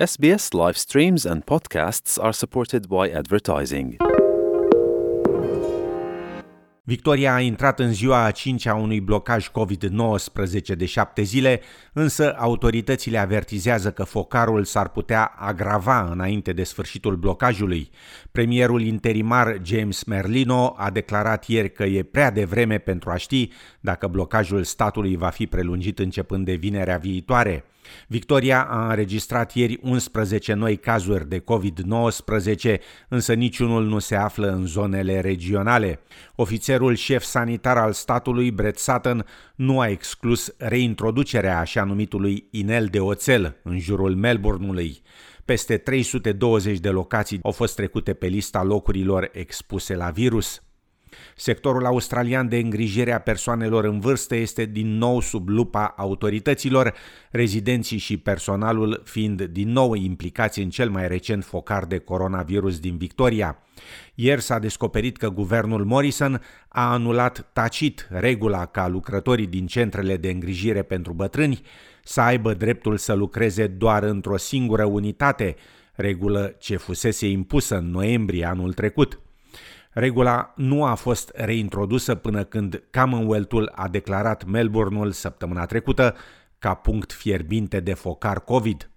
SBS live streams and podcasts are supported by advertising. Victoria a intrat în ziua a cincea unui blocaj COVID-19 de șapte zile, însă autoritățile avertizează că focarul s-ar putea agrava înainte de sfârșitul blocajului. Premierul interimar James Merlino a declarat ieri că e prea devreme pentru a ști dacă blocajul statului va fi prelungit începând de vinerea viitoare. Victoria a înregistrat ieri 11 noi cazuri de COVID-19, însă niciunul nu se află în zonele regionale. Ofițerul șef sanitar al statului, Brett Sutton, nu a exclus reintroducerea așa numitului inel de oțel în jurul Melbourneului. Peste 320 de locații au fost trecute pe lista locurilor expuse la virus. Sectorul australian de îngrijire a persoanelor în vârstă este din nou sub lupa autorităților, rezidenții și personalul fiind din nou implicați în cel mai recent focar de coronavirus din Victoria. Ieri s-a descoperit că guvernul Morrison a anulat tacit regula ca lucrătorii din centrele de îngrijire pentru bătrâni să aibă dreptul să lucreze doar într-o singură unitate, regulă ce fusese impusă în noiembrie anul trecut. Regula nu a fost reintrodusă până când Commonwealth-ul a declarat Melbourne-ul săptămâna trecută ca punct fierbinte de focar COVID.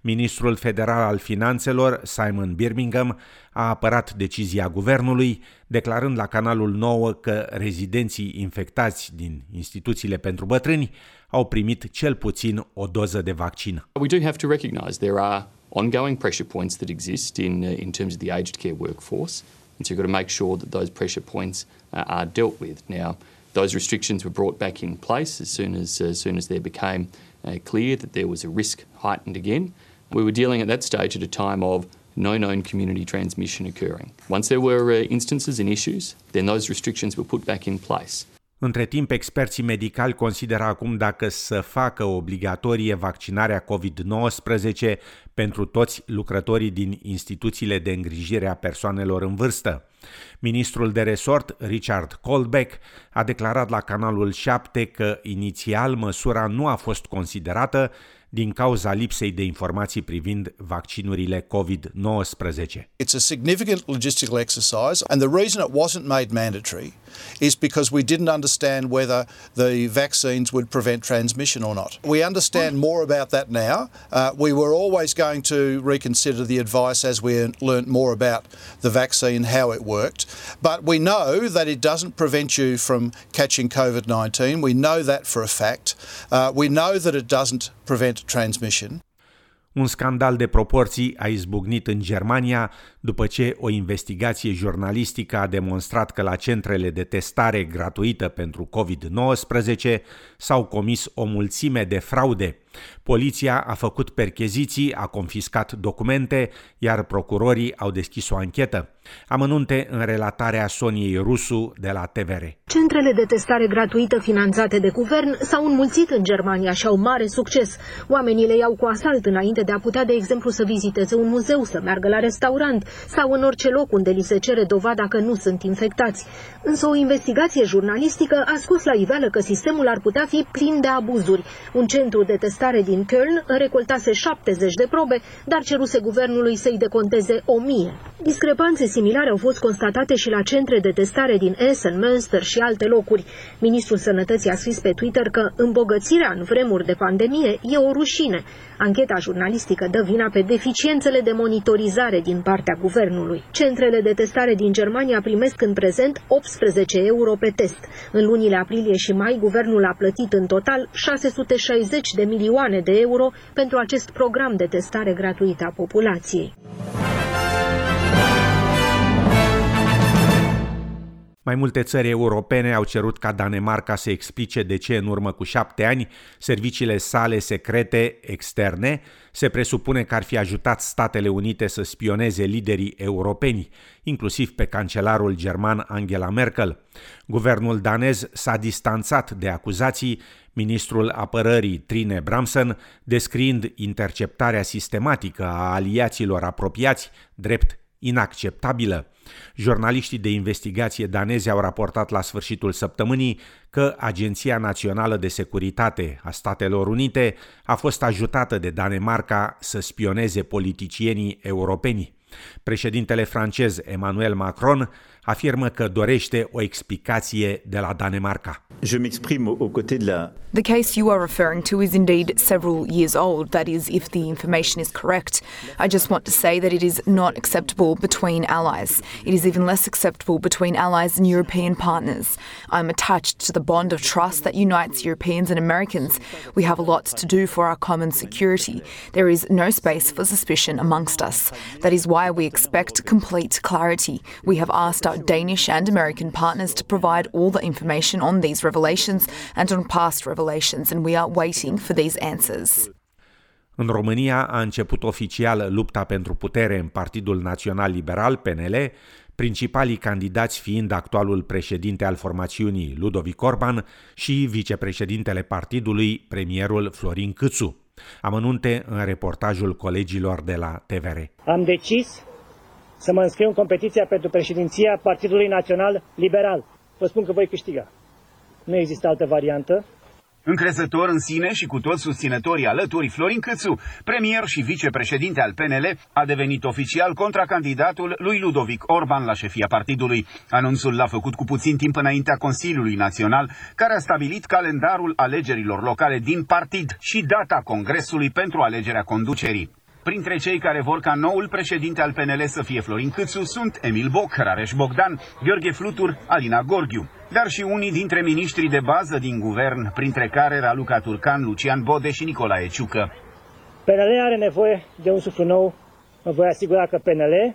Ministrul federal al finanțelor, Simon Birmingham, a apărat decizia guvernului, declarând la canalul 9 că rezidenții infectați din instituțiile pentru bătrâni au primit cel puțin o doză de vaccin. We do have to recognize there are ongoing pressure points that exist in, uh, in terms of the aged care workforce. And so you've got to make sure that those pressure points uh, are dealt with. Now, those restrictions were brought back in place as soon as, as soon as there became uh, clear that there was a risk heightened again. We were dealing at that stage at a time of no known community transmission occurring. Once there were uh, instances and issues, then those restrictions were put back in place. Între timp, experții medicali consideră acum dacă să facă obligatorie vaccinarea COVID-19 pentru toți lucrătorii din instituțiile de îngrijire a persoanelor în vârstă. Ministrul de resort, Richard Colbeck, a declarat la canalul 7 că inițial măsura nu a fost considerată din cauza lipsei de informații privind vaccinurile COVID-19. It's a significant logistical exercise and the reason it wasn't made mandatory is because we didn't understand whether the vaccines would prevent transmission or not. We understand more about that now. Uh, we were always going to reconsider the advice as we learnt more about the vaccine, how it worked. But we know that it doesn't prevent you from catching COVID 19. We know that for a fact. Uh, we know that it doesn't prevent transmission. Un scandal de proporții a izbucnit în Germania după ce o investigație jurnalistică a demonstrat că la centrele de testare gratuită pentru COVID-19 s-au comis o mulțime de fraude. Poliția a făcut percheziții, a confiscat documente, iar procurorii au deschis o anchetă. Amănunte în relatarea Soniei Rusu de la TVR. Centrele de testare gratuită finanțate de guvern s-au înmulțit în Germania și au mare succes. Oamenii le iau cu asalt înainte de a putea, de exemplu, să viziteze un muzeu, să meargă la restaurant sau în orice loc unde li se cere dovada că nu sunt infectați. Însă o investigație jurnalistică a scos la iveală că sistemul ar putea fi plin de abuzuri. Un centru de testare din Köln recoltase 70 de probe, dar ceruse guvernului să-i deconteze 1000. Discrepanțe similare au fost constatate și la centre de testare din Essen, Münster și alte locuri. Ministrul Sănătății a scris pe Twitter că îmbogățirea în vremuri de pandemie e o rușine. Ancheta jurnalistică dă vina pe deficiențele de monitorizare din partea guvernului. Centrele de testare din Germania primesc în prezent 18 euro pe test. În lunile aprilie și mai, guvernul a plătit în total 660 de milioane de euro pentru acest program de testare gratuită a populației. Mai multe țări europene au cerut ca Danemarca să explice de ce în urmă cu șapte ani serviciile sale secrete externe se presupune că ar fi ajutat Statele Unite să spioneze liderii europeni, inclusiv pe cancelarul german Angela Merkel. Guvernul danez s-a distanțat de acuzații, ministrul apărării Trine Bramsen descriind interceptarea sistematică a aliaților apropiați drept inacceptabilă. Jurnaliștii de investigație danezi au raportat la sfârșitul săptămânii că Agenția Națională de Securitate a Statelor Unite a fost ajutată de Danemarca să spioneze politicienii europeni. Președintele francez Emmanuel Macron afirmă că dorește o explicație de la Danemarca. Je m'exprime aux côtés de la The case you are referring to is indeed several years old, that is, if the information is correct. I just want to say that it is not acceptable between allies. It is even less acceptable between allies and European partners. I'm attached to the bond of trust that unites Europeans and Americans. We have a lot to do for our common security. There is no space for suspicion amongst us. That is why we expect complete clarity. We have asked our Danish and American partners to provide all the information on these revelations and on past revelations revelations, and we are waiting for these answers. În România a început oficial lupta pentru putere în Partidul Național Liberal, PNL, principalii candidați fiind actualul președinte al formațiunii Ludovic Orban și vicepreședintele partidului, premierul Florin Câțu. Amănunte în reportajul colegilor de la TVR. Am decis să mă înscriu în competiția pentru președinția Partidului Național Liberal. Vă spun că voi câștiga. Nu există altă variantă. Încrezător în sine și cu toți susținătorii alături, Florin Câțu, premier și vicepreședinte al PNL, a devenit oficial contracandidatul lui Ludovic Orban la șefia partidului. Anunțul l-a făcut cu puțin timp înaintea Consiliului Național, care a stabilit calendarul alegerilor locale din partid și data congresului pentru alegerea conducerii. Printre cei care vor ca noul președinte al PNL să fie Florin Câțu sunt Emil Boc, Rareș Bogdan, Gheorghe Flutur, Alina Gorghiu, dar și unii dintre miniștrii de bază din guvern, printre care Raluca Turcan, Lucian Bode și Nicolae Ciucă. PNL are nevoie de un suflu nou. Mă voi asigura că PNL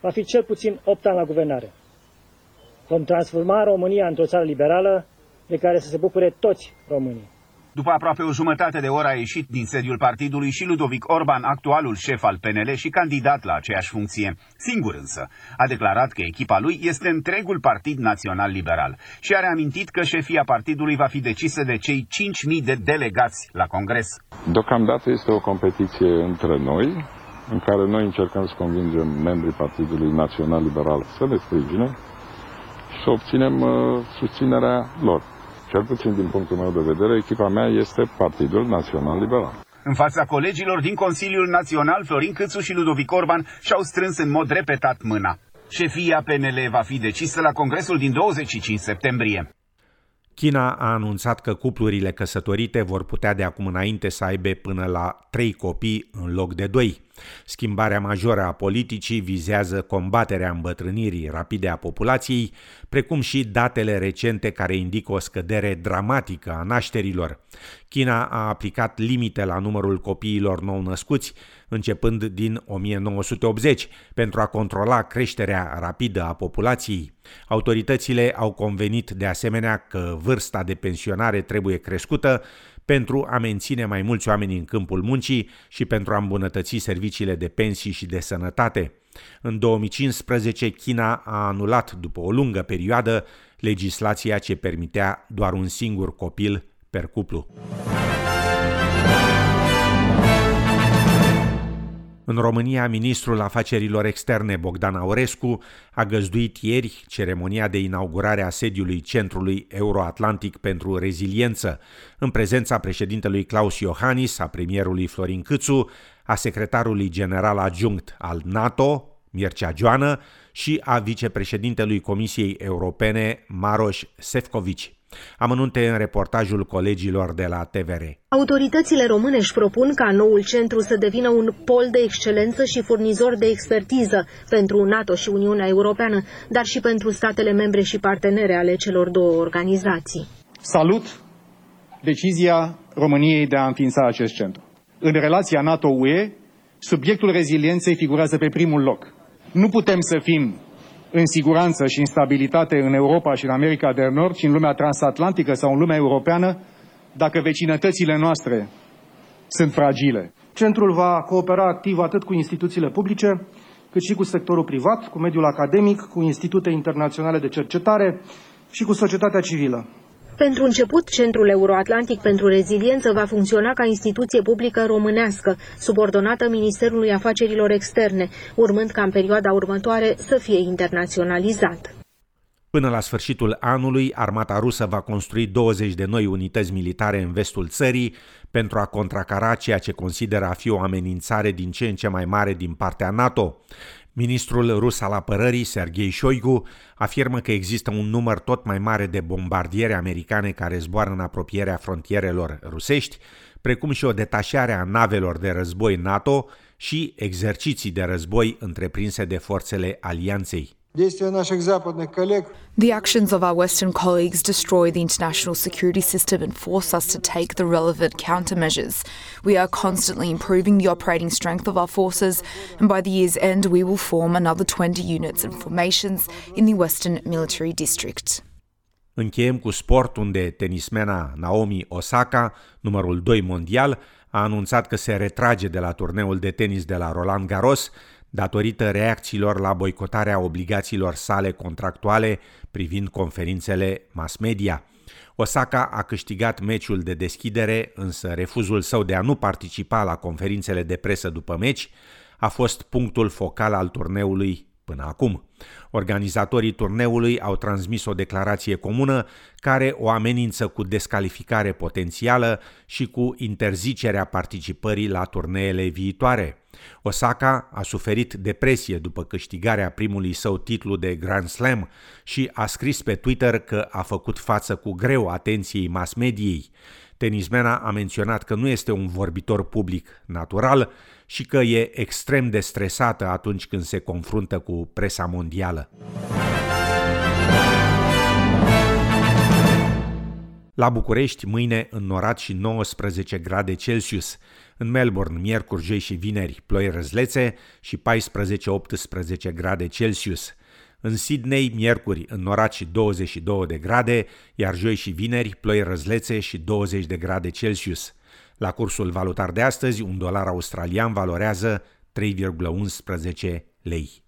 va fi cel puțin 8 ani la guvernare. Vom transforma România într-o țară liberală de care să se bucure toți românii. După aproape o jumătate de oră a ieșit din sediul partidului și Ludovic Orban, actualul șef al PNL și candidat la aceeași funcție. Singur însă, a declarat că echipa lui este întregul Partid Național Liberal și a reamintit că șefia partidului va fi decisă de cei 5.000 de delegați la Congres. Deocamdată este o competiție între noi, în care noi încercăm să convingem membrii Partidului Național Liberal să ne sprijine și să obținem uh, susținerea lor. Cel puțin din punctul meu de vedere, echipa mea este Partidul Național Liberal. În fața colegilor din Consiliul Național, Florin Câțu și Ludovic Orban și-au strâns în mod repetat mâna. Șefia PNL va fi decisă la Congresul din 25 septembrie. China a anunțat că cuplurile căsătorite vor putea de acum înainte să aibă până la trei copii în loc de doi. Schimbarea majoră a politicii vizează combaterea îmbătrânirii rapide a populației, precum și datele recente care indică o scădere dramatică a nașterilor. China a aplicat limite la numărul copiilor nou-născuți, începând din 1980, pentru a controla creșterea rapidă a populației. Autoritățile au convenit de asemenea că vârsta de pensionare trebuie crescută pentru a menține mai mulți oameni în câmpul muncii și pentru a îmbunătăți serviciile de pensii și de sănătate. În 2015, China a anulat, după o lungă perioadă, legislația ce permitea doar un singur copil per cuplu. În România, ministrul afacerilor externe Bogdan Aurescu a găzduit ieri ceremonia de inaugurare a sediului Centrului Euroatlantic pentru Reziliență, în prezența președintelui Claus Iohannis, a premierului Florin Câțu, a secretarului general adjunct al NATO, Mircea Joană, și a vicepreședintelui Comisiei Europene, Maroș Sefcovici. Amănunte în reportajul colegilor de la TVR. Autoritățile române își propun ca noul centru să devină un pol de excelență și furnizor de expertiză pentru NATO și Uniunea Europeană, dar și pentru statele membre și partenere ale celor două organizații. Salut decizia României de a înființa acest centru. În relația NATO-UE, subiectul rezilienței figurează pe primul loc. Nu putem să fim în siguranță și în stabilitate în Europa și în America de Nord și în lumea transatlantică sau în lumea europeană dacă vecinătățile noastre sunt fragile. Centrul va coopera activ atât cu instituțiile publice, cât și cu sectorul privat, cu mediul academic, cu institute internaționale de cercetare și cu societatea civilă. Pentru început, Centrul Euroatlantic pentru Reziliență va funcționa ca instituție publică românească, subordonată Ministerului Afacerilor Externe, urmând ca în perioada următoare să fie internaționalizat. Până la sfârșitul anului, armata rusă va construi 20 de noi unități militare în vestul țării pentru a contracara ceea ce consideră a fi o amenințare din ce în ce mai mare din partea NATO. Ministrul rus al apărării, Sergei Shoigu, afirmă că există un număr tot mai mare de bombardiere americane care zboară în apropierea frontierelor rusești, precum și o detașare a navelor de război NATO și exerciții de război întreprinse de forțele alianței. The actions of our Western colleagues destroy the international security system and force us to take the relevant countermeasures. We are constantly improving the operating strength of our forces, and by the year's end, we will form another 20 units and formations in the Western Military District. Încheiem cu sport unde tenismena Naomi Osaka, numărul 2 mondial, a anunțat că se retrage de la turneul de tenis de la Roland Garros datorită reacțiilor la boicotarea obligațiilor sale contractuale privind conferințele mass media. Osaka a câștigat meciul de deschidere, însă refuzul său de a nu participa la conferințele de presă după meci a fost punctul focal al turneului până acum. Organizatorii turneului au transmis o declarație comună care o amenință cu descalificare potențială și cu interzicerea participării la turneele viitoare. Osaka a suferit depresie după câștigarea primului său titlu de Grand Slam și a scris pe Twitter că a făcut față cu greu atenției mass mediei. Tenismena a menționat că nu este un vorbitor public natural și că e extrem de stresată atunci când se confruntă cu presa mondială. La București, mâine înnorat și 19 grade Celsius. În Melbourne, miercuri, joi și vineri, ploi răzlețe și 14-18 grade Celsius. În Sydney, miercuri, înnorat și 22 de grade, iar joi și vineri, ploi răzlețe și 20 de grade Celsius. La cursul valutar de astăzi, un dolar australian valorează 3,11 lei.